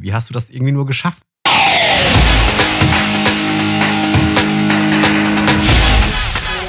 Wie hast du das irgendwie nur geschafft?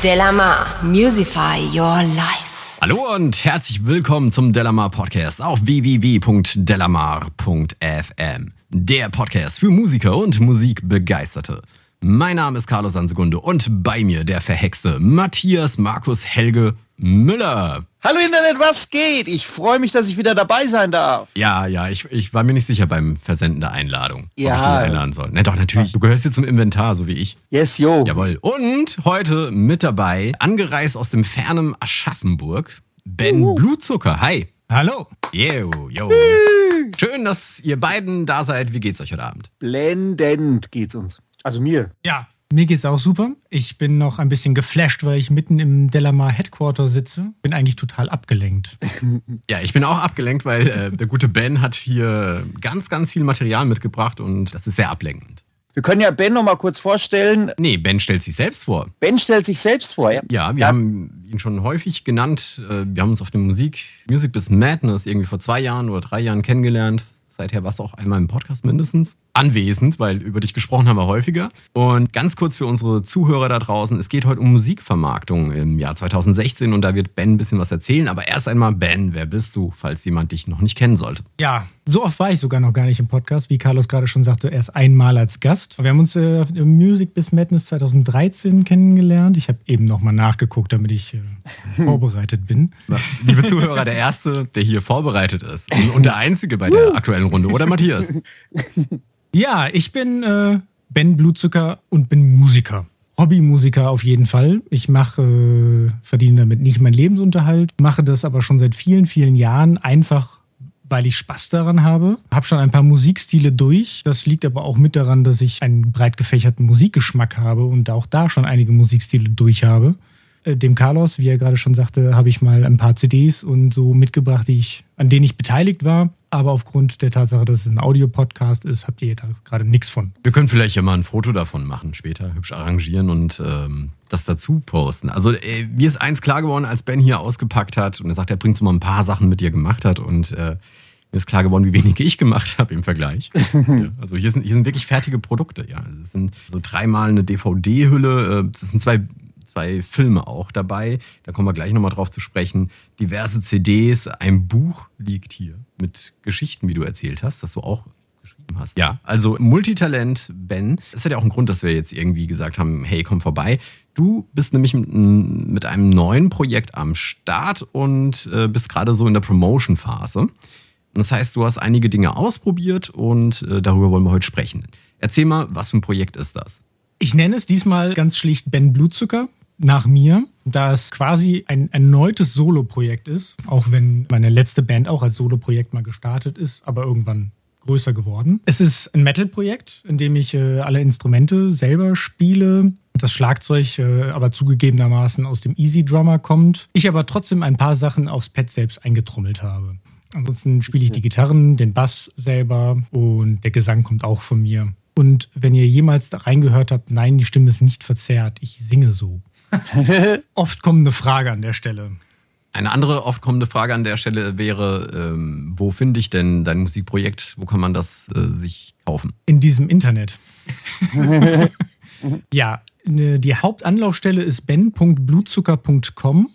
Delamar, Musify Your Life. Hallo und herzlich willkommen zum Delamar Podcast auf www.delamar.fm. Der Podcast für Musiker und Musikbegeisterte. Mein Name ist Carlos Sansegunde und bei mir der verhexte Matthias Markus Helge Müller. Hallo Internet, was geht? Ich freue mich, dass ich wieder dabei sein darf. Ja, ja, ich, ich war mir nicht sicher beim Versenden der Einladung, Ja. ob ich dich einladen soll. Ne, doch, natürlich. Du gehörst hier zum Inventar, so wie ich. Yes, yo. Jawohl. Und heute mit dabei, angereist aus dem fernen Aschaffenburg, Ben Blutzucker. Hi. Hallo. Yo, yo. Schön, dass ihr beiden da seid. Wie geht's euch heute Abend? Blendend geht's uns. Also mir. Ja, mir geht's auch super. Ich bin noch ein bisschen geflasht, weil ich mitten im Delamar Headquarter sitze. Bin eigentlich total abgelenkt. Ja, ich bin auch abgelenkt, weil äh, der gute Ben hat hier ganz, ganz viel Material mitgebracht und das ist sehr ablenkend. Wir können ja Ben noch mal kurz vorstellen. Nee, Ben stellt sich selbst vor. Ben stellt sich selbst vor. Ja, Ja, wir haben ihn schon häufig genannt. Äh, Wir haben uns auf dem Musik, Music bis Madness irgendwie vor zwei Jahren oder drei Jahren kennengelernt. Seither warst du auch einmal im Podcast mindestens anwesend, weil über dich gesprochen haben wir häufiger. Und ganz kurz für unsere Zuhörer da draußen, es geht heute um Musikvermarktung im Jahr 2016 und da wird Ben ein bisschen was erzählen. Aber erst einmal, Ben, wer bist du, falls jemand dich noch nicht kennen sollte? Ja, so oft war ich sogar noch gar nicht im Podcast, wie Carlos gerade schon sagte, erst einmal als Gast. Wir haben uns äh, im Music bis Madness 2013 kennengelernt. Ich habe eben noch mal nachgeguckt, damit ich äh, vorbereitet bin. Liebe Zuhörer, der Erste, der hier vorbereitet ist und, und der Einzige bei der aktuellen Runde, oder Matthias? Ja, ich bin äh, Ben Blutzucker und bin Musiker. Hobbymusiker auf jeden Fall. Ich mache, äh, verdiene damit nicht meinen Lebensunterhalt, mache das aber schon seit vielen, vielen Jahren einfach, weil ich Spaß daran habe. Habe schon ein paar Musikstile durch. Das liegt aber auch mit daran, dass ich einen breit gefächerten Musikgeschmack habe und auch da schon einige Musikstile durch habe. Äh, Dem Carlos, wie er gerade schon sagte, habe ich mal ein paar CDs und so mitgebracht, die ich, an denen ich beteiligt war. Aber aufgrund der Tatsache, dass es ein Audiopodcast ist, habt ihr da gerade nichts von. Wir können vielleicht ja mal ein Foto davon machen, später hübsch arrangieren und ähm, das dazu posten. Also äh, mir ist eins klar geworden, als Ben hier ausgepackt hat und er sagt, er bringt so mal ein paar Sachen mit, die er gemacht hat und äh, mir ist klar geworden, wie wenig ich gemacht habe im Vergleich. ja, also hier sind, hier sind wirklich fertige Produkte. Ja, es sind so dreimal eine DVD-Hülle, äh, es sind zwei zwei Filme auch dabei. Da kommen wir gleich nochmal drauf zu sprechen. Diverse CDs, ein Buch liegt hier mit Geschichten, wie du erzählt hast, dass du auch geschrieben hast. Ja, also Multitalent, Ben. Das hat ja auch einen Grund, dass wir jetzt irgendwie gesagt haben, hey, komm vorbei. Du bist nämlich mit, einem neuen Projekt am Start und äh, bist gerade so in der Promotion-Phase. Das heißt, du hast einige Dinge ausprobiert und äh, darüber wollen wir heute sprechen. Erzähl mal, was für ein Projekt ist das? Ich nenne es diesmal ganz schlicht Ben Blutzucker nach mir, da es quasi ein erneutes Solo-Projekt ist, auch wenn meine letzte Band auch als Solo-Projekt mal gestartet ist, aber irgendwann größer geworden. Es ist ein Metal-Projekt, in dem ich äh, alle Instrumente selber spiele. Das Schlagzeug äh, aber zugegebenermaßen aus dem Easy Drummer kommt. Ich aber trotzdem ein paar Sachen aufs Pad selbst eingetrommelt habe. Ansonsten spiele ich die Gitarren, den Bass selber und der Gesang kommt auch von mir. Und wenn ihr jemals da reingehört habt, nein, die Stimme ist nicht verzerrt, ich singe so. Oft kommt eine Frage an der Stelle. Eine andere oft kommende Frage an der Stelle wäre, ähm, wo finde ich denn dein Musikprojekt? Wo kann man das äh, sich kaufen? In diesem Internet. ja, ne, die Hauptanlaufstelle ist ben.blutzucker.com.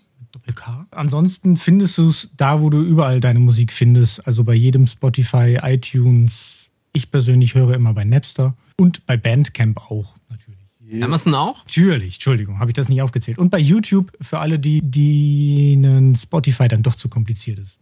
Ansonsten findest du es da, wo du überall deine Musik findest. Also bei jedem Spotify, iTunes. Ich persönlich höre immer bei Napster und bei Bandcamp auch natürlich. Amazon auch? Natürlich, Entschuldigung, habe ich das nicht aufgezählt. Und bei YouTube für alle, die denen Spotify dann doch zu kompliziert ist.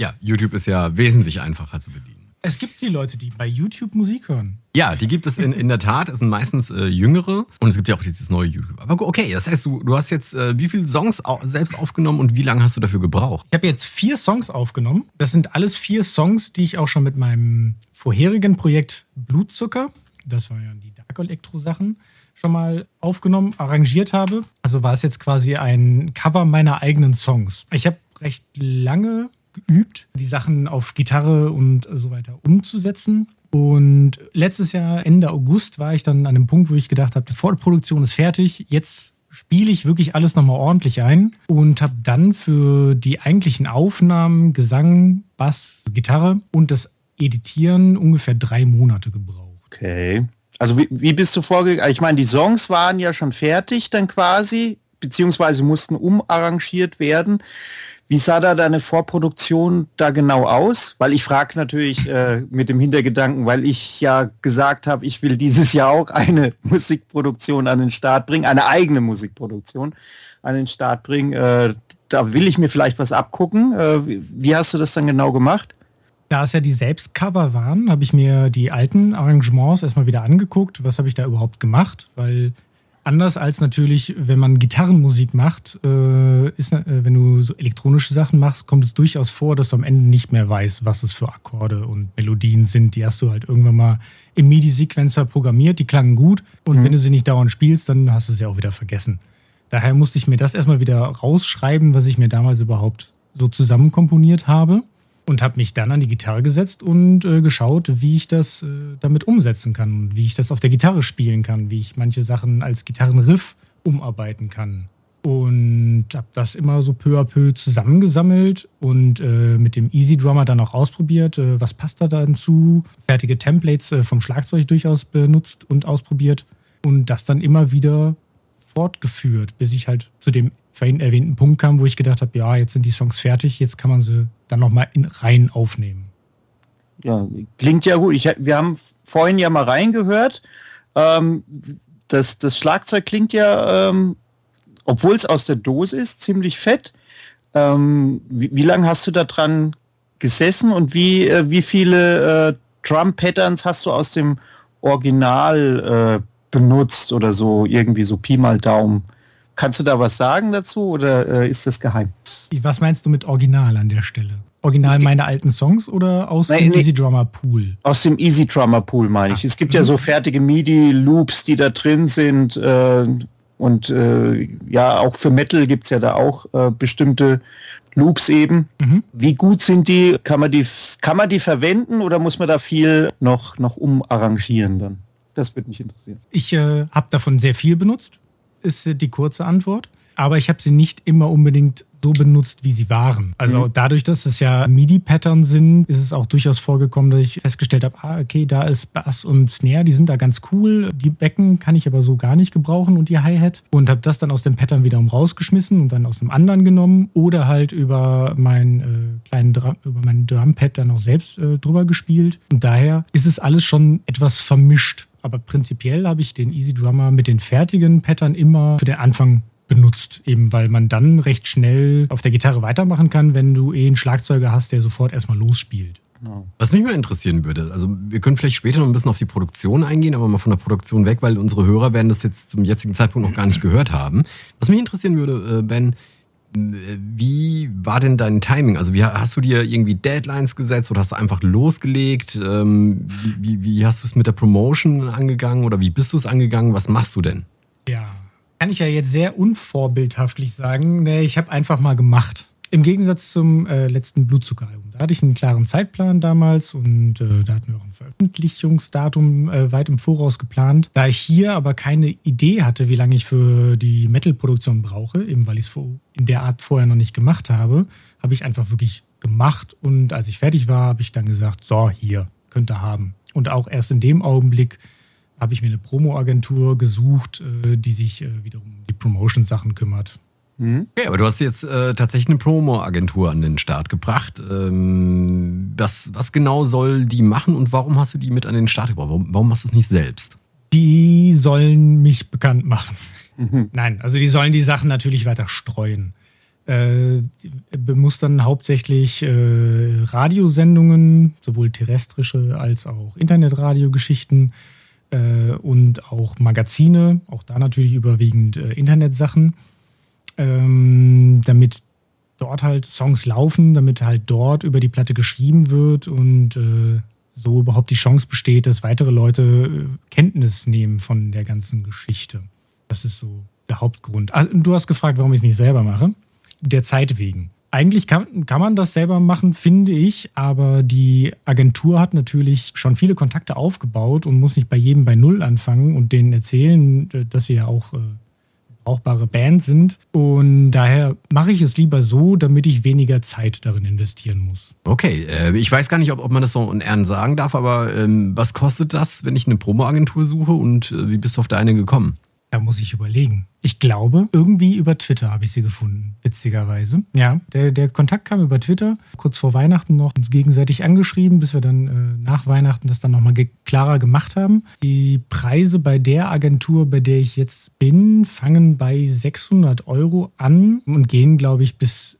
Ja, YouTube ist ja wesentlich einfacher zu bedienen. Es gibt die Leute, die bei YouTube Musik hören. Ja, die gibt es in, in der Tat. Es sind meistens äh, jüngere und es gibt ja auch dieses neue YouTube. Aber okay, das heißt, du, du hast jetzt äh, wie viele Songs au selbst aufgenommen und wie lange hast du dafür gebraucht? Ich habe jetzt vier Songs aufgenommen. Das sind alles vier Songs, die ich auch schon mit meinem vorherigen Projekt Blutzucker, das waren ja die Dark Electro Sachen, schon mal aufgenommen, arrangiert habe. Also war es jetzt quasi ein Cover meiner eigenen Songs. Ich habe recht lange geübt, die Sachen auf Gitarre und so weiter umzusetzen. Und letztes Jahr, Ende August, war ich dann an dem Punkt, wo ich gedacht habe, die Vorproduktion ist fertig, jetzt spiele ich wirklich alles nochmal ordentlich ein und habe dann für die eigentlichen Aufnahmen, Gesang, Bass, Gitarre und das Editieren ungefähr drei Monate gebraucht. Okay. Also wie, wie bist du vorgegangen? Ich meine, die Songs waren ja schon fertig dann quasi, beziehungsweise mussten umarrangiert werden. Wie sah da deine Vorproduktion da genau aus? Weil ich frage natürlich äh, mit dem Hintergedanken, weil ich ja gesagt habe, ich will dieses Jahr auch eine Musikproduktion an den Start bringen, eine eigene Musikproduktion an den Start bringen. Äh, da will ich mir vielleicht was abgucken. Äh, wie hast du das dann genau gemacht? Da es ja die Selbstcover waren, habe ich mir die alten Arrangements erstmal wieder angeguckt. Was habe ich da überhaupt gemacht? Weil anders als natürlich, wenn man Gitarrenmusik macht, äh, ist, äh, wenn du so elektronische Sachen machst, kommt es durchaus vor, dass du am Ende nicht mehr weißt, was es für Akkorde und Melodien sind. Die hast du halt irgendwann mal im MIDI-Sequencer programmiert, die klangen gut und mhm. wenn du sie nicht dauernd spielst, dann hast du sie auch wieder vergessen. Daher musste ich mir das erstmal wieder rausschreiben, was ich mir damals überhaupt so zusammenkomponiert habe und habe mich dann an die Gitarre gesetzt und äh, geschaut, wie ich das äh, damit umsetzen kann, wie ich das auf der Gitarre spielen kann, wie ich manche Sachen als Gitarrenriff umarbeiten kann. Und habe das immer so peu à peu zusammengesammelt und äh, mit dem Easy Drummer dann auch ausprobiert, äh, was passt da dann zu. Fertige Templates äh, vom Schlagzeug durchaus benutzt und ausprobiert und das dann immer wieder fortgeführt, bis ich halt zu dem vorhin erwähnten Punkt kam, wo ich gedacht habe, ja, jetzt sind die Songs fertig, jetzt kann man sie dann nochmal in Reihen aufnehmen. Ja, klingt ja gut. Ich, wir haben vorhin ja mal reingehört. Ähm, das, das Schlagzeug klingt ja, ähm, obwohl es aus der Dose ist, ziemlich fett. Ähm, wie, wie lange hast du da dran gesessen und wie, äh, wie viele äh, Drum-Patterns hast du aus dem Original äh, benutzt oder so, irgendwie so Pi mal Daumen? Kannst du da was sagen dazu oder äh, ist das geheim? Was meinst du mit Original an der Stelle? Original meine alten Songs oder aus Nein, dem nee, Easy Drummer Pool? Aus dem Easy Drummer Pool meine ich. Ah. Es gibt ja mhm. so fertige MIDI-Loops, die da drin sind. Äh, und äh, ja, auch für Metal gibt es ja da auch äh, bestimmte Loops eben. Mhm. Wie gut sind die? Kann man die, kann man die verwenden oder muss man da viel noch, noch umarrangieren dann? Das würde mich interessieren. Ich äh, habe davon sehr viel benutzt ist die kurze Antwort. Aber ich habe sie nicht immer unbedingt so benutzt, wie sie waren. Also mhm. dadurch, dass es ja MIDI-Pattern sind, ist es auch durchaus vorgekommen, dass ich festgestellt habe, ah, okay, da ist Bass und Snare, die sind da ganz cool. Die Becken kann ich aber so gar nicht gebrauchen und die Hi-Hat. Und habe das dann aus dem Pattern wiederum rausgeschmissen und dann aus dem anderen genommen oder halt über meinen äh, kleinen Drum, über meinen Drumpad dann auch selbst äh, drüber gespielt. Und daher ist es alles schon etwas vermischt. Aber prinzipiell habe ich den Easy Drummer mit den fertigen Pattern immer für den Anfang benutzt, eben weil man dann recht schnell auf der Gitarre weitermachen kann, wenn du eh einen Schlagzeuger hast, der sofort erstmal losspielt. Genau. Was mich mal interessieren würde, also wir können vielleicht später noch ein bisschen auf die Produktion eingehen, aber mal von der Produktion weg, weil unsere Hörer werden das jetzt zum jetzigen Zeitpunkt noch gar nicht gehört haben. Was mich interessieren würde, äh, Ben, wie war denn dein Timing? Also wie, hast du dir irgendwie Deadlines gesetzt oder hast du einfach losgelegt? Ähm, wie, wie, hast du es mit der Promotion angegangen oder wie bist du es angegangen? Was machst du denn? Ja, kann ich ja jetzt sehr unvorbildhaftlich sagen. Nee, ich habe einfach mal gemacht. Im Gegensatz zum äh, letzten Blutzuckeralbum. Da hatte ich einen klaren Zeitplan damals und äh, da hatten wir auch ein Veröffentlichungsdatum äh, weit im Voraus geplant. Da ich hier aber keine Idee hatte, wie lange ich für die Metal-Produktion brauche, eben weil ich es in der Art vorher noch nicht gemacht habe, habe ich einfach wirklich gemacht und als ich fertig war, habe ich dann gesagt, so, hier, könnt ihr haben. Und auch erst in dem Augenblick habe ich mir eine Promo-Agentur gesucht, äh, die sich äh, wiederum um die Promotion-Sachen kümmert. Mhm. Okay, aber du hast jetzt äh, tatsächlich eine Promo-Agentur an den Start gebracht. Ähm, was, was genau soll die machen und warum hast du die mit an den Start gebracht? Warum, warum machst du es nicht selbst? Die sollen mich bekannt machen. Mhm. Nein, also die sollen die Sachen natürlich weiter streuen. Äh, bemustern hauptsächlich äh, Radiosendungen, sowohl terrestrische als auch Internetradiogeschichten äh, und auch Magazine, auch da natürlich überwiegend äh, Internetsachen ähm, damit dort halt Songs laufen, damit halt dort über die Platte geschrieben wird und äh, so überhaupt die Chance besteht, dass weitere Leute äh, Kenntnis nehmen von der ganzen Geschichte. Das ist so der Hauptgrund. Also, du hast gefragt, warum ich es nicht selber mache. Der Zeit wegen. Eigentlich kann, kann man das selber machen, finde ich, aber die Agentur hat natürlich schon viele Kontakte aufgebaut und muss nicht bei jedem bei Null anfangen und denen erzählen, äh, dass sie ja auch äh, brauchbare Band sind. Und daher mache ich es lieber so, damit ich weniger Zeit darin investieren muss. Okay, äh, ich weiß gar nicht, ob, ob man das so in Ehren sagen darf, aber ähm, was kostet das, wenn ich eine Promo-Agentur suche und äh, wie bist du auf deine gekommen? Da muss ich überlegen. Ich glaube, irgendwie über Twitter habe ich sie gefunden, witzigerweise. Ja, der, der Kontakt kam über Twitter, kurz vor Weihnachten noch, uns gegenseitig angeschrieben, bis wir dann äh, nach Weihnachten das dann nochmal ge klarer gemacht haben. Die Preise bei der Agentur, bei der ich jetzt bin, fangen bei 600 Euro an und gehen, glaube ich, bis,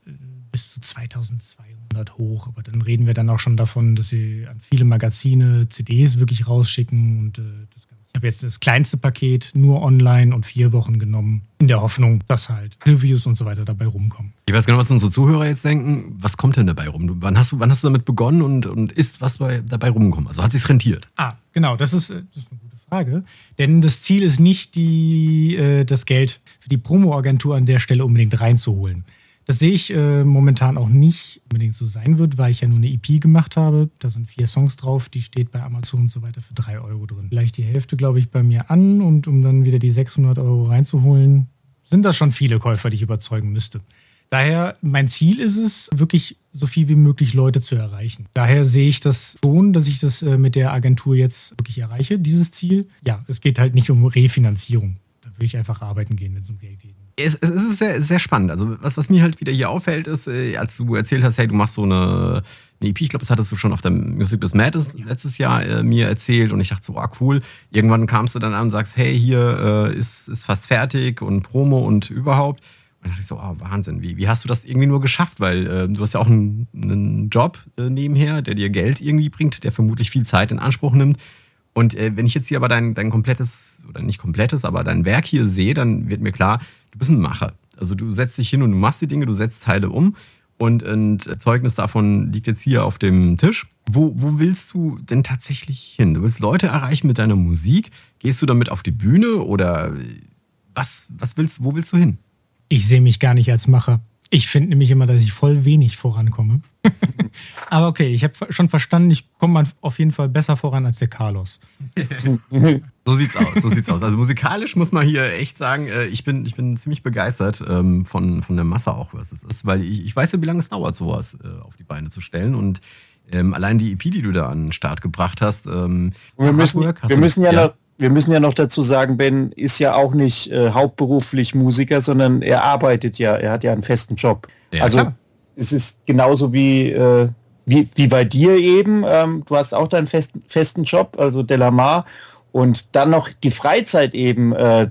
bis zu 2200 hoch. Aber dann reden wir dann auch schon davon, dass sie an viele Magazine CDs wirklich rausschicken und äh, das habe jetzt das kleinste Paket nur online und vier Wochen genommen, in der Hoffnung, dass halt Reviews und so weiter dabei rumkommen. Ich weiß genau, was unsere Zuhörer jetzt denken. Was kommt denn dabei rum? Wann hast du, wann hast du damit begonnen und, und ist was bei, dabei rumgekommen? Also hat sich rentiert? Ah, genau, das ist, äh, das ist eine gute Frage. Denn das Ziel ist nicht, die, äh, das Geld für die Promo-Agentur an der Stelle unbedingt reinzuholen. Das sehe ich äh, momentan auch nicht unbedingt so sein wird, weil ich ja nur eine EP gemacht habe. Da sind vier Songs drauf, die steht bei Amazon und so weiter für drei Euro drin. Vielleicht die Hälfte, glaube ich, bei mir an und um dann wieder die 600 Euro reinzuholen, sind das schon viele Käufer, die ich überzeugen müsste. Daher, mein Ziel ist es, wirklich so viel wie möglich Leute zu erreichen. Daher sehe ich das schon, dass ich das äh, mit der Agentur jetzt wirklich erreiche, dieses Ziel. Ja, es geht halt nicht um Refinanzierung. Da will ich einfach arbeiten gehen, wenn es um Geld geht es, es ist sehr, sehr spannend. Also, was, was mir halt wieder hier auffällt, ist, äh, als du erzählt hast, hey, du machst so eine, eine EP, ich glaube, das hattest du schon auf der Music Biz Mad letztes Jahr äh, mir erzählt und ich dachte so, ah, cool. Irgendwann kamst du dann an und sagst, hey, hier äh, ist, ist fast fertig und Promo und überhaupt. Und dann dachte ich so, oh, Wahnsinn, wie, wie hast du das irgendwie nur geschafft? Weil äh, du hast ja auch einen, einen Job äh, nebenher, der dir Geld irgendwie bringt, der vermutlich viel Zeit in Anspruch nimmt. Und äh, wenn ich jetzt hier aber dein, dein komplettes, oder nicht komplettes, aber dein Werk hier sehe, dann wird mir klar, du bist ein Macher. Also du setzt dich hin und du machst die Dinge, du setzt Teile um. Und ein Zeugnis davon liegt jetzt hier auf dem Tisch. Wo, wo willst du denn tatsächlich hin? Du willst Leute erreichen mit deiner Musik? Gehst du damit auf die Bühne oder was, was willst, wo willst du hin? Ich sehe mich gar nicht als Macher. Ich finde nämlich immer, dass ich voll wenig vorankomme. Aber okay, ich habe schon verstanden, ich komme auf jeden Fall besser voran als der Carlos. so sieht's aus, so sieht's aus. Also musikalisch muss man hier echt sagen, äh, ich bin, ich bin ziemlich begeistert ähm, von, von der Masse auch, was es ist, weil ich, ich weiß ja, wie lange es dauert, sowas äh, auf die Beine zu stellen. Und ähm, allein die EP, die du da an den Start gebracht hast, ähm, wir müssen, wir müssen ja, ja noch wir müssen ja noch dazu sagen, Ben ist ja auch nicht äh, hauptberuflich Musiker, sondern er arbeitet ja, er hat ja einen festen Job. Ja, also klar. es ist genauso wie, äh, wie, wie bei dir eben. Ähm, du hast auch deinen festen, festen Job, also Delamar, und dann noch die Freizeit eben äh,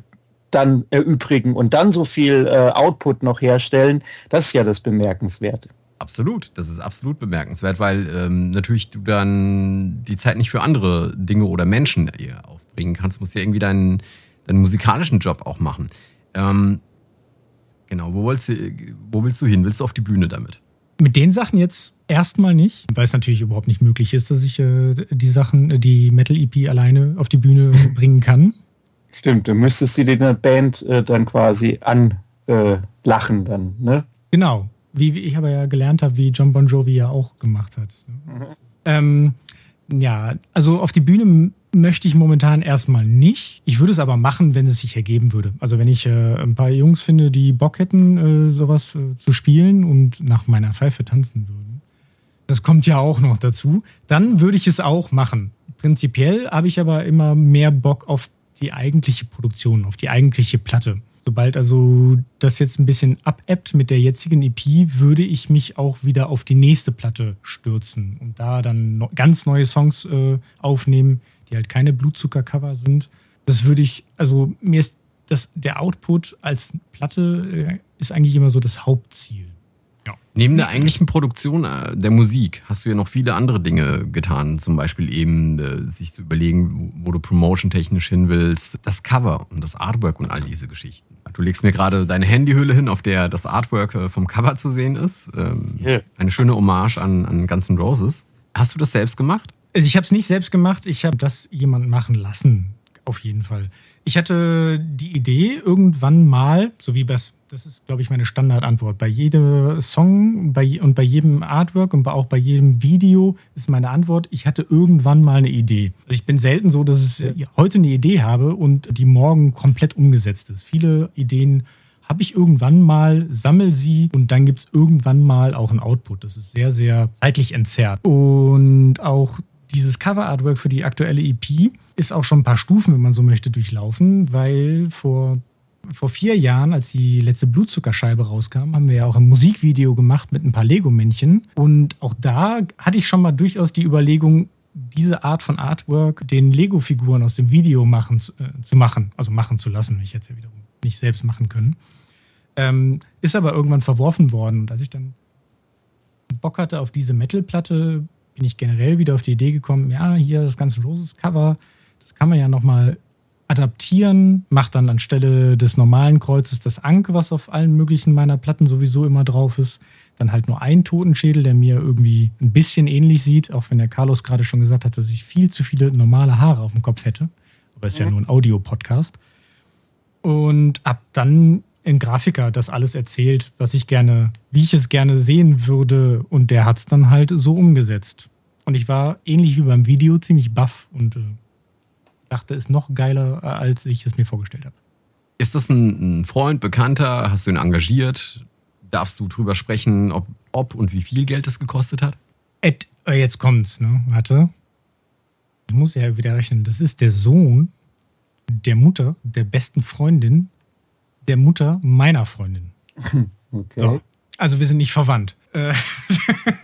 dann erübrigen und dann so viel äh, Output noch herstellen, das ist ja das Bemerkenswerte. Absolut, das ist absolut bemerkenswert, weil ähm, natürlich du dann die Zeit nicht für andere Dinge oder Menschen aufbringen kannst. Du musst ja irgendwie deinen, deinen musikalischen Job auch machen. Ähm, genau, wo du, wo willst du hin? Willst du auf die Bühne damit? Mit den Sachen jetzt erstmal nicht, weil es natürlich überhaupt nicht möglich ist, dass ich äh, die Sachen, die Metal-EP alleine auf die Bühne bringen kann. Stimmt, du müsstest sie der Band äh, dann quasi anlachen äh, dann, ne? Genau, wie, wie ich aber ja gelernt habe, wie John Bon Jovi ja auch gemacht hat. Mhm. Ähm, ja, also auf die Bühne möchte ich momentan erstmal nicht. Ich würde es aber machen, wenn es sich ergeben würde. Also wenn ich äh, ein paar Jungs finde, die Bock hätten, äh, sowas äh, zu spielen und nach meiner Pfeife tanzen würden. Das kommt ja auch noch dazu. Dann würde ich es auch machen. Prinzipiell habe ich aber immer mehr Bock auf die eigentliche Produktion, auf die eigentliche Platte. Sobald also das jetzt ein bisschen abebbt mit der jetzigen EP, würde ich mich auch wieder auf die nächste Platte stürzen und da dann ganz neue Songs äh, aufnehmen, die halt keine Blutzucker-Cover sind. Das würde ich, also mir ist das, der Output als Platte äh, ist eigentlich immer so das Hauptziel. Ja. Neben der eigentlichen Produktion äh, der Musik hast du ja noch viele andere Dinge getan. Zum Beispiel eben äh, sich zu überlegen, wo du promotion-technisch hin willst. Das Cover und das Artwork und all diese Geschichten. Du legst mir gerade deine Handyhülle hin, auf der das Artwork vom Cover zu sehen ist. Ähm, yeah. Eine schöne Hommage an, an Guns N' Roses. Hast du das selbst gemacht? Also ich habe es nicht selbst gemacht. Ich habe das jemand machen lassen. Auf jeden Fall Ich hatte die Idee irgendwann mal, so wie das, das ist, glaube ich, meine Standardantwort. Bei jedem Song bei, und bei jedem Artwork und auch bei jedem Video ist meine Antwort, ich hatte irgendwann mal eine Idee. Also ich bin selten so, dass ich heute eine Idee habe und die morgen komplett umgesetzt ist. Viele Ideen habe ich irgendwann mal, sammel sie und dann gibt es irgendwann mal auch ein Output. Das ist sehr, sehr zeitlich entzerrt. Und auch dieses Cover-Artwork für die aktuelle EP ist auch schon ein paar Stufen, wenn man so möchte, durchlaufen, weil vor, vor vier Jahren, als die letzte Blutzuckerscheibe rauskam, haben wir ja auch ein Musikvideo gemacht mit ein paar Lego-Männchen. Und auch da hatte ich schon mal durchaus die Überlegung, diese Art von Artwork den Lego-Figuren aus dem Video machen, äh, zu machen, also machen zu lassen, ich jetzt ja wiederum nicht selbst machen können. Ähm, ist aber irgendwann verworfen worden. Und als ich dann Bock hatte auf diese Metal-Platte, bin ich generell wieder auf die Idee gekommen, ja, hier das ganze Roses-Cover, das kann man ja nochmal adaptieren, macht dann anstelle des normalen Kreuzes das Anke, was auf allen möglichen meiner Platten sowieso immer drauf ist, dann halt nur einen Totenschädel, der mir irgendwie ein bisschen ähnlich sieht, auch wenn der Carlos gerade schon gesagt hat, dass ich viel zu viele normale Haare auf dem Kopf hätte. Aber ist ja mhm. nur ein Audio-Podcast. Und ab dann ein Grafiker das alles erzählt, was ich gerne, wie ich es gerne sehen würde. Und der hat es dann halt so umgesetzt. Und ich war ähnlich wie beim Video ziemlich baff und äh, dachte, ist noch geiler, als ich es mir vorgestellt habe. Ist das ein, ein Freund, Bekannter? Hast du ihn engagiert? Darfst du drüber sprechen, ob, ob und wie viel Geld es gekostet hat? Ed, äh, jetzt kommt's, ne? Warte. Ich muss ja wieder rechnen. Das ist der Sohn der Mutter der besten Freundin der Mutter meiner Freundin. Okay. So. Also wir sind nicht verwandt. Äh,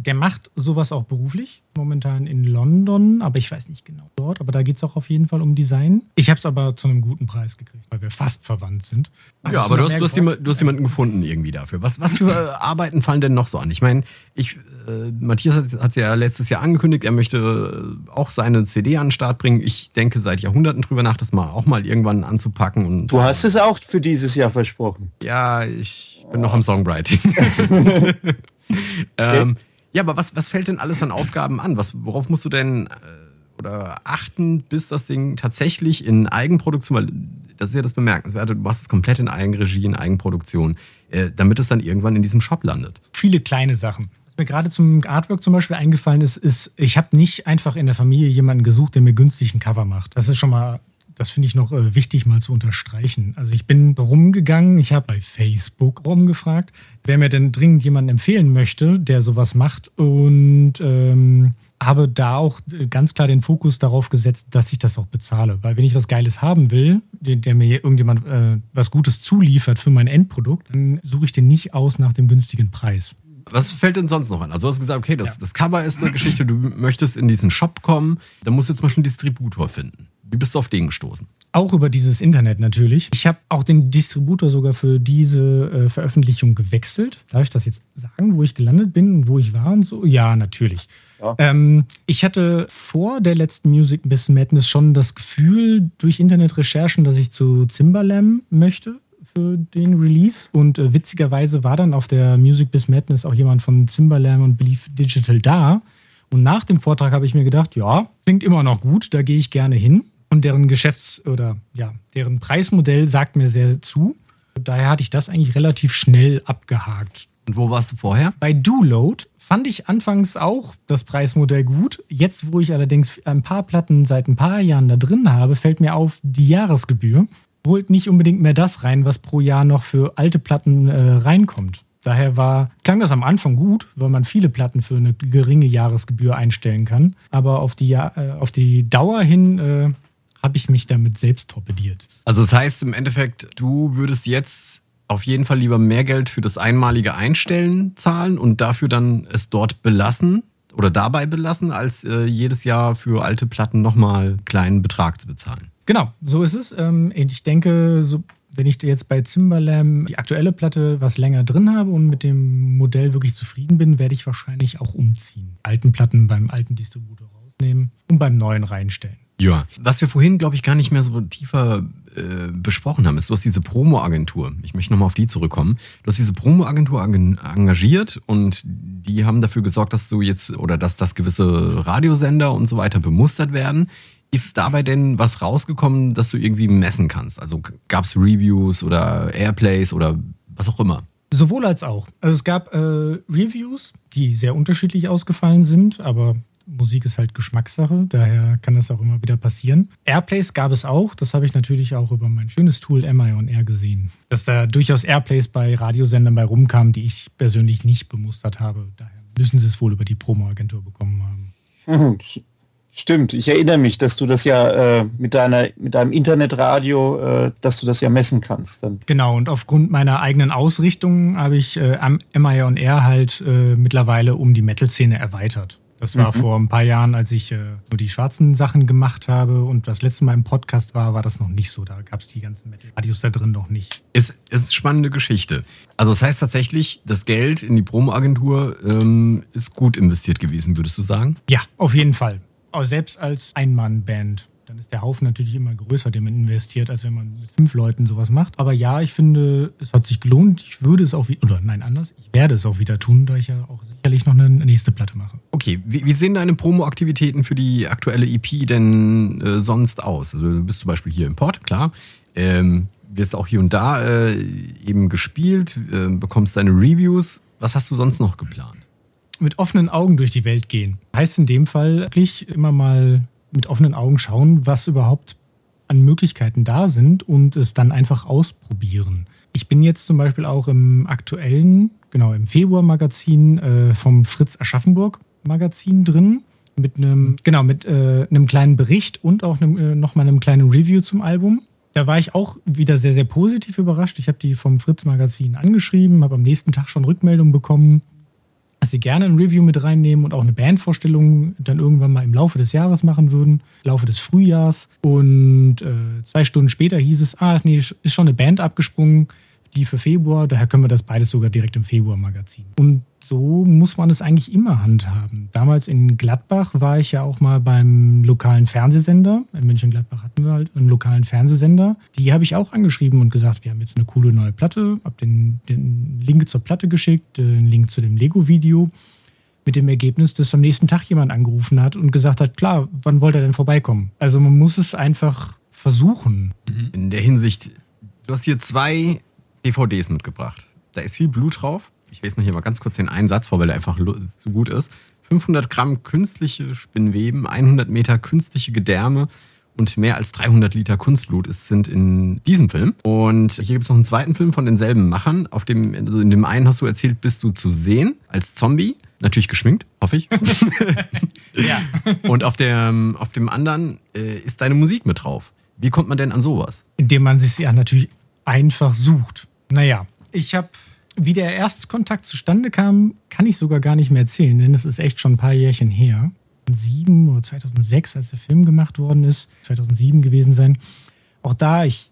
der macht sowas auch beruflich, momentan in London, aber ich weiß nicht genau dort. Aber da geht es auch auf jeden Fall um Design. Ich habe es aber zu einem guten Preis gekriegt, weil wir fast verwandt sind. Also ja, aber du hast, du, hast jemand, du hast, jemanden gefunden irgendwie dafür. Was, was für Arbeiten fallen denn noch so an? Ich meine, ich, äh, Matthias hat es ja letztes Jahr angekündigt, er möchte auch seine CD an den Start bringen. Ich denke seit Jahrhunderten drüber nach, das mal auch mal irgendwann anzupacken. Und, du hast es auch für dieses Jahr versprochen. Ja, ich bin noch am Songwriting. ähm, ja, aber was, was fällt denn alles an Aufgaben an? Was, worauf musst du denn äh, oder achten, bis das Ding tatsächlich in Eigenproduktion, weil das ist ja das Bemerkenswerte, du machst es komplett in Eigenregie, in Eigenproduktion, äh, damit es dann irgendwann in diesem Shop landet. Viele kleine Sachen. Was mir gerade zum Artwork zum Beispiel eingefallen ist, ist, ich habe nicht einfach in der Familie jemanden gesucht, der mir günstig ein Cover macht. Das ist schon mal das finde ich noch äh, wichtig mal zu unterstreichen. Also ich bin rumgegangen, ich habe bei Facebook rumgefragt, wer mir denn dringend jemanden empfehlen möchte, der sowas macht und ähm, habe da auch ganz klar den Fokus darauf gesetzt, dass ich das auch bezahle. Weil wenn ich was Geiles haben will, der, der mir irgendjemand äh, was Gutes zuliefert für mein Endprodukt, dann suche ich den nicht aus nach dem günstigen Preis. Was fällt denn sonst noch an? Also du hast gesagt, okay, das, ja. das Cover ist eine Geschichte, du möchtest in diesen Shop kommen, dann musst du jetzt mal schon einen Distributor finden. Wie bist du auf den gestoßen? Auch über dieses Internet natürlich. Ich habe auch den Distributor sogar für diese äh, Veröffentlichung gewechselt. Darf ich das jetzt sagen, wo ich gelandet bin und wo ich war und so? Ja, natürlich. Ja. Ähm, ich hatte vor der letzten Music Miss Madness schon das Gefühl durch Internetrecherchen, dass ich zu Zimbalam möchte für den Release. Und äh, witzigerweise war dann auf der Music Biz Madness auch jemand von Zimbalam und Believe Digital da. Und nach dem Vortrag habe ich mir gedacht, ja, klingt immer noch gut, da gehe ich gerne hin. Und deren Geschäfts- oder ja, deren Preismodell sagt mir sehr zu. Daher hatte ich das eigentlich relativ schnell abgehakt. Und wo warst du vorher? Bei Dooload fand ich anfangs auch das Preismodell gut. Jetzt, wo ich allerdings ein paar Platten seit ein paar Jahren da drin habe, fällt mir auf die Jahresgebühr. Holt nicht unbedingt mehr das rein, was pro Jahr noch für alte Platten äh, reinkommt. Daher war, klang das am Anfang gut, weil man viele Platten für eine geringe Jahresgebühr einstellen kann. Aber auf die, äh, auf die Dauer hin äh, habe ich mich damit selbst torpediert. Also das heißt im Endeffekt, du würdest jetzt auf jeden Fall lieber mehr Geld für das einmalige Einstellen zahlen und dafür dann es dort belassen oder dabei belassen, als äh, jedes Jahr für alte Platten nochmal einen kleinen Betrag zu bezahlen. Genau, so ist es. Ähm, ich denke, so, wenn ich jetzt bei Zimbalam die aktuelle Platte was länger drin habe und mit dem Modell wirklich zufrieden bin, werde ich wahrscheinlich auch umziehen. Alten Platten beim alten Distributor rausnehmen und beim neuen reinstellen. Ja, was wir vorhin, glaube ich, gar nicht mehr so tiefer äh, besprochen haben, ist, du hast diese Promo-Agentur. Ich möchte nochmal auf die zurückkommen. Du hast diese Promo-Agentur engagiert und die haben dafür gesorgt, dass du jetzt oder dass das gewisse Radiosender und so weiter bemustert werden. Ist dabei denn was rausgekommen, dass du irgendwie messen kannst? Also gab es Reviews oder Airplays oder was auch immer? Sowohl als auch. Also es gab äh, Reviews, die sehr unterschiedlich ausgefallen sind, aber Musik ist halt Geschmackssache, daher kann das auch immer wieder passieren. Airplays gab es auch, das habe ich natürlich auch über mein schönes Tool MI on Air gesehen. Dass da durchaus Airplays bei Radiosendern bei rumkamen, die ich persönlich nicht bemustert habe. Daher müssen sie es wohl über die Promo-Agentur bekommen haben. Stimmt, ich erinnere mich, dass du das ja äh, mit, deiner, mit deinem Internetradio, äh, dass du das ja messen kannst. Dann. Genau, und aufgrund meiner eigenen Ausrichtung habe ich äh, MI on Air halt äh, mittlerweile um die Metal-Szene erweitert. Das war mhm. vor ein paar Jahren, als ich äh, nur die schwarzen Sachen gemacht habe und das letzte Mal im Podcast war, war das noch nicht so. Da gab es die ganzen Metal-Radios da drin noch nicht. Ist, ist spannende Geschichte. Also das heißt tatsächlich, das Geld in die Promo-Agentur ähm, ist gut investiert gewesen, würdest du sagen? Ja, auf jeden Fall. Aber selbst als Einmann-Band dann ist der Haufen natürlich immer größer, den man investiert, als wenn man mit fünf Leuten sowas macht. Aber ja, ich finde, es hat sich gelohnt. Ich würde es auch wieder, oder nein, anders, ich werde es auch wieder tun, da ich ja auch sicherlich noch eine nächste Platte mache. Okay, wie, wie sehen deine Promo-Aktivitäten für die aktuelle EP denn äh, sonst aus? Also du bist zum Beispiel hier im Port, klar. Ähm, wirst auch hier und da äh, eben gespielt, äh, bekommst deine Reviews. Was hast du sonst noch geplant? Mit offenen Augen durch die Welt gehen. Heißt in dem Fall wirklich immer mal mit offenen Augen schauen, was überhaupt an Möglichkeiten da sind und es dann einfach ausprobieren. Ich bin jetzt zum Beispiel auch im aktuellen, genau im Februar-Magazin äh, vom Fritz Aschaffenburg-Magazin drin mit einem, genau, mit äh, einem kleinen Bericht und auch einem, äh, nochmal einem kleinen Review zum Album. Da war ich auch wieder sehr, sehr positiv überrascht. Ich habe die vom Fritz-Magazin angeschrieben, habe am nächsten Tag schon Rückmeldung bekommen dass sie gerne ein Review mit reinnehmen und auch eine Bandvorstellung dann irgendwann mal im Laufe des Jahres machen würden, im Laufe des Frühjahrs. Und äh, zwei Stunden später hieß es, ah, nee, ist schon eine Band abgesprungen, die für Februar, daher können wir das beides sogar direkt im Februar-Magazin. Und so muss man es eigentlich immer handhaben. Damals in Gladbach war ich ja auch mal beim lokalen Fernsehsender. In München-Gladbach hatten wir halt einen lokalen Fernsehsender. Die habe ich auch angeschrieben und gesagt, wir haben jetzt eine coole neue Platte. Hab den, den Link zur Platte geschickt, den Link zu dem Lego-Video. Mit dem Ergebnis, dass am nächsten Tag jemand angerufen hat und gesagt hat, klar, wann wollt er denn vorbeikommen? Also man muss es einfach versuchen. In der Hinsicht, du hast hier zwei DVDs mitgebracht. Da ist viel Blut drauf ich lese mal hier mal ganz kurz den einen Satz vor, weil der einfach zu gut ist. 500 Gramm künstliche Spinnweben, 100 Meter künstliche Gedärme und mehr als 300 Liter Kunstblut ist, sind in diesem Film. Und hier gibt es noch einen zweiten Film von denselben Machern. Auf dem, also in dem einen hast du erzählt, bist du zu sehen als Zombie. Natürlich geschminkt, hoffe ich. ja. Und auf dem, auf dem anderen äh, ist deine Musik mit drauf. Wie kommt man denn an sowas? Indem man sich ja natürlich einfach sucht. Naja, ich habe wie der Erstkontakt zustande kam, kann ich sogar gar nicht mehr erzählen, denn es ist echt schon ein paar Jährchen her. 2007 oder 2006, als der Film gemacht worden ist, 2007 gewesen sein. Auch da, ich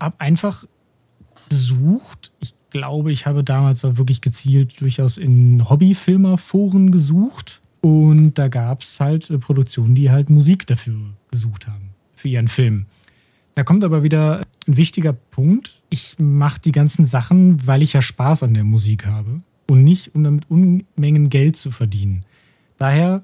habe einfach gesucht. Ich glaube, ich habe damals auch wirklich gezielt durchaus in Hobbyfilmerforen gesucht. Und da gab es halt Produktionen, die halt Musik dafür gesucht haben, für ihren Film. Da kommt aber wieder ein wichtiger Punkt. Ich mache die ganzen Sachen, weil ich ja Spaß an der Musik habe und nicht, um damit Unmengen Geld zu verdienen. Daher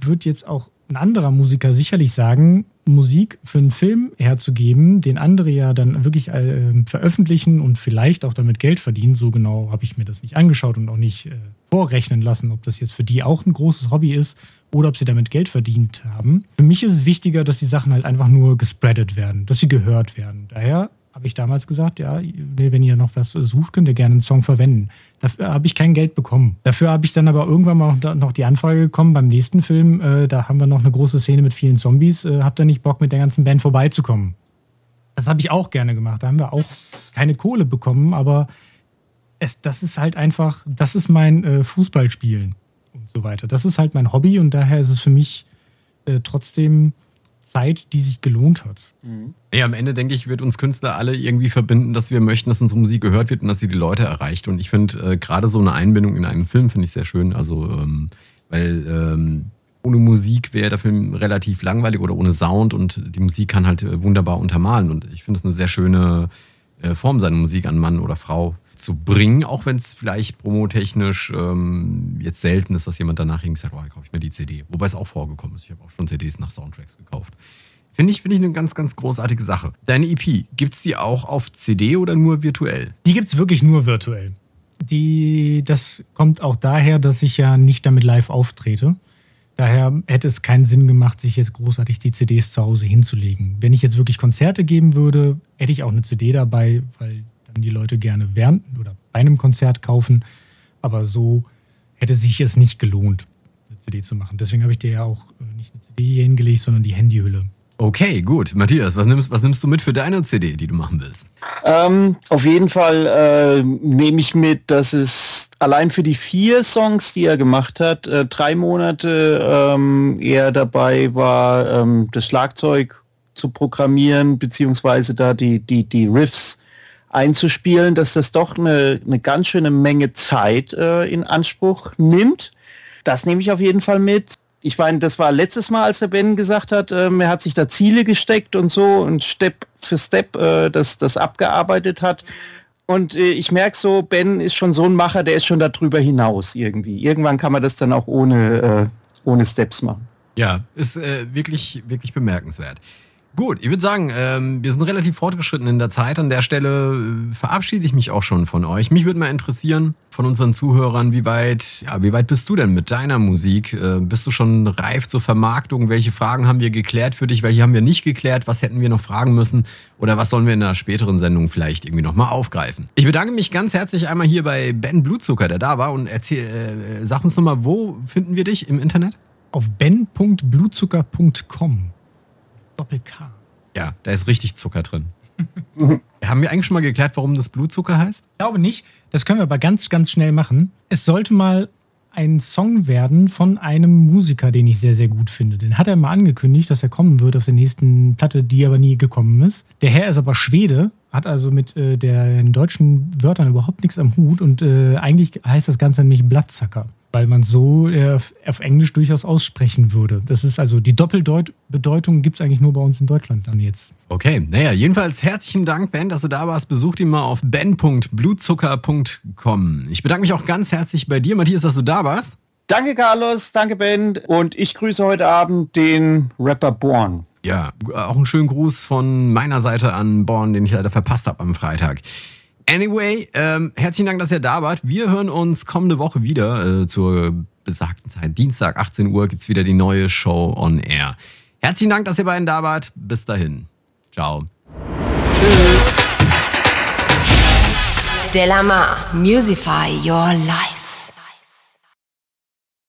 wird jetzt auch ein anderer Musiker sicherlich sagen, Musik für einen Film herzugeben, den andere ja dann wirklich äh, veröffentlichen und vielleicht auch damit Geld verdienen. So genau habe ich mir das nicht angeschaut und auch nicht äh, vorrechnen lassen, ob das jetzt für die auch ein großes Hobby ist oder ob sie damit Geld verdient haben. Für mich ist es wichtiger, dass die Sachen halt einfach nur gespreadet werden, dass sie gehört werden. Daher habe ich damals gesagt, ja, wenn ihr noch was sucht, könnt ihr gerne einen Song verwenden. Dafür habe ich kein Geld bekommen. Dafür habe ich dann aber irgendwann mal noch die Anfrage bekommen beim nächsten Film, äh, da haben wir noch eine große Szene mit vielen Zombies, äh, habt ihr nicht Bock mit der ganzen Band vorbeizukommen? Das habe ich auch gerne gemacht. Da haben wir auch keine Kohle bekommen, aber es, das ist halt einfach, das ist mein äh, Fußballspielen und so weiter. Das ist halt mein Hobby und daher ist es für mich äh, trotzdem Zeit, die sich gelohnt hat. Mhm. Ja, am Ende denke ich, wird uns Künstler alle irgendwie verbinden, dass wir möchten, dass unsere Musik gehört wird und dass sie die Leute erreicht. Und ich finde äh, gerade so eine Einbindung in einen Film finde ich sehr schön. Also, ähm, weil ähm, ohne Musik wäre der Film relativ langweilig oder ohne Sound und die Musik kann halt äh, wunderbar untermalen. Und ich finde es eine sehr schöne äh, Form seine Musik an Mann oder Frau zu bringen, auch wenn es vielleicht promotechnisch ähm, jetzt selten ist, dass jemand danach irgendwie sagt, oh, kaufe ich mir die CD. Wobei es auch vorgekommen ist. Ich habe auch schon CDs nach Soundtracks gekauft. Finde ich, find ich eine ganz, ganz großartige Sache. Deine EP, gibt es die auch auf CD oder nur virtuell? Die gibt es wirklich nur virtuell. Die, das kommt auch daher, dass ich ja nicht damit live auftrete. Daher hätte es keinen Sinn gemacht, sich jetzt großartig die CDs zu Hause hinzulegen. Wenn ich jetzt wirklich Konzerte geben würde, hätte ich auch eine CD dabei, weil dann die Leute gerne während oder bei einem Konzert kaufen. Aber so hätte sich es nicht gelohnt, eine CD zu machen. Deswegen habe ich dir ja auch äh, nicht eine CD hier hingelegt, sondern die Handyhülle. Okay, gut. Matthias, was nimmst, was nimmst du mit für deine CD, die du machen willst? Ähm, auf jeden Fall äh, nehme ich mit, dass es allein für die vier Songs, die er gemacht hat, äh, drei Monate ähm, er dabei war, ähm, das Schlagzeug zu programmieren, beziehungsweise da die, die, die Riffs einzuspielen, dass das doch eine, eine ganz schöne Menge Zeit äh, in Anspruch nimmt. Das nehme ich auf jeden Fall mit ich meine, das war letztes Mal, als der Ben gesagt hat, ähm, er hat sich da Ziele gesteckt und so und Step für Step äh, das, das abgearbeitet hat. Und äh, ich merke so, Ben ist schon so ein Macher, der ist schon darüber hinaus irgendwie. Irgendwann kann man das dann auch ohne, äh, ohne Steps machen. Ja, ist äh, wirklich, wirklich bemerkenswert. Gut, ich würde sagen, ähm, wir sind relativ fortgeschritten in der Zeit. An der Stelle äh, verabschiede ich mich auch schon von euch. Mich würde mal interessieren von unseren Zuhörern, wie weit, ja, wie weit bist du denn mit deiner Musik? Äh, bist du schon reif zur Vermarktung? Welche Fragen haben wir geklärt für dich? Welche haben wir nicht geklärt? Was hätten wir noch fragen müssen? Oder was sollen wir in einer späteren Sendung vielleicht irgendwie nochmal aufgreifen? Ich bedanke mich ganz herzlich einmal hier bei Ben Blutzucker, der da war und erzähl, äh, sag uns nochmal, wo finden wir dich im Internet? Auf ben.blutzucker.com. Doppel-K. Ja, da ist richtig Zucker drin. Haben wir eigentlich schon mal geklärt, warum das Blutzucker heißt? Ich glaube nicht. Das können wir aber ganz, ganz schnell machen. Es sollte mal ein Song werden von einem Musiker, den ich sehr, sehr gut finde. Den hat er mal angekündigt, dass er kommen wird auf der nächsten Platte, die aber nie gekommen ist. Der Herr ist aber Schwede, hat also mit äh, den deutschen Wörtern überhaupt nichts am Hut und äh, eigentlich heißt das Ganze nämlich Blattzacker weil man so äh, auf Englisch durchaus aussprechen würde. Das ist also die Doppeldeutung gibt es eigentlich nur bei uns in Deutschland dann jetzt. Okay, naja, jedenfalls herzlichen Dank, Ben, dass du da warst. Besucht ihn mal auf ben.blutzucker.com. Ich bedanke mich auch ganz herzlich bei dir, Matthias, dass du da warst. Danke, Carlos, danke, Ben. Und ich grüße heute Abend den Rapper Born. Ja, auch einen schönen Gruß von meiner Seite an Born, den ich leider verpasst habe am Freitag. Anyway, ähm, herzlichen Dank, dass ihr da wart. Wir hören uns kommende Woche wieder äh, zur besagten Zeit. Dienstag, 18 Uhr, gibt es wieder die neue Show on Air. Herzlichen Dank, dass ihr beiden da wart. Bis dahin. Ciao. Tschüss. Delamar, Musify Your Life.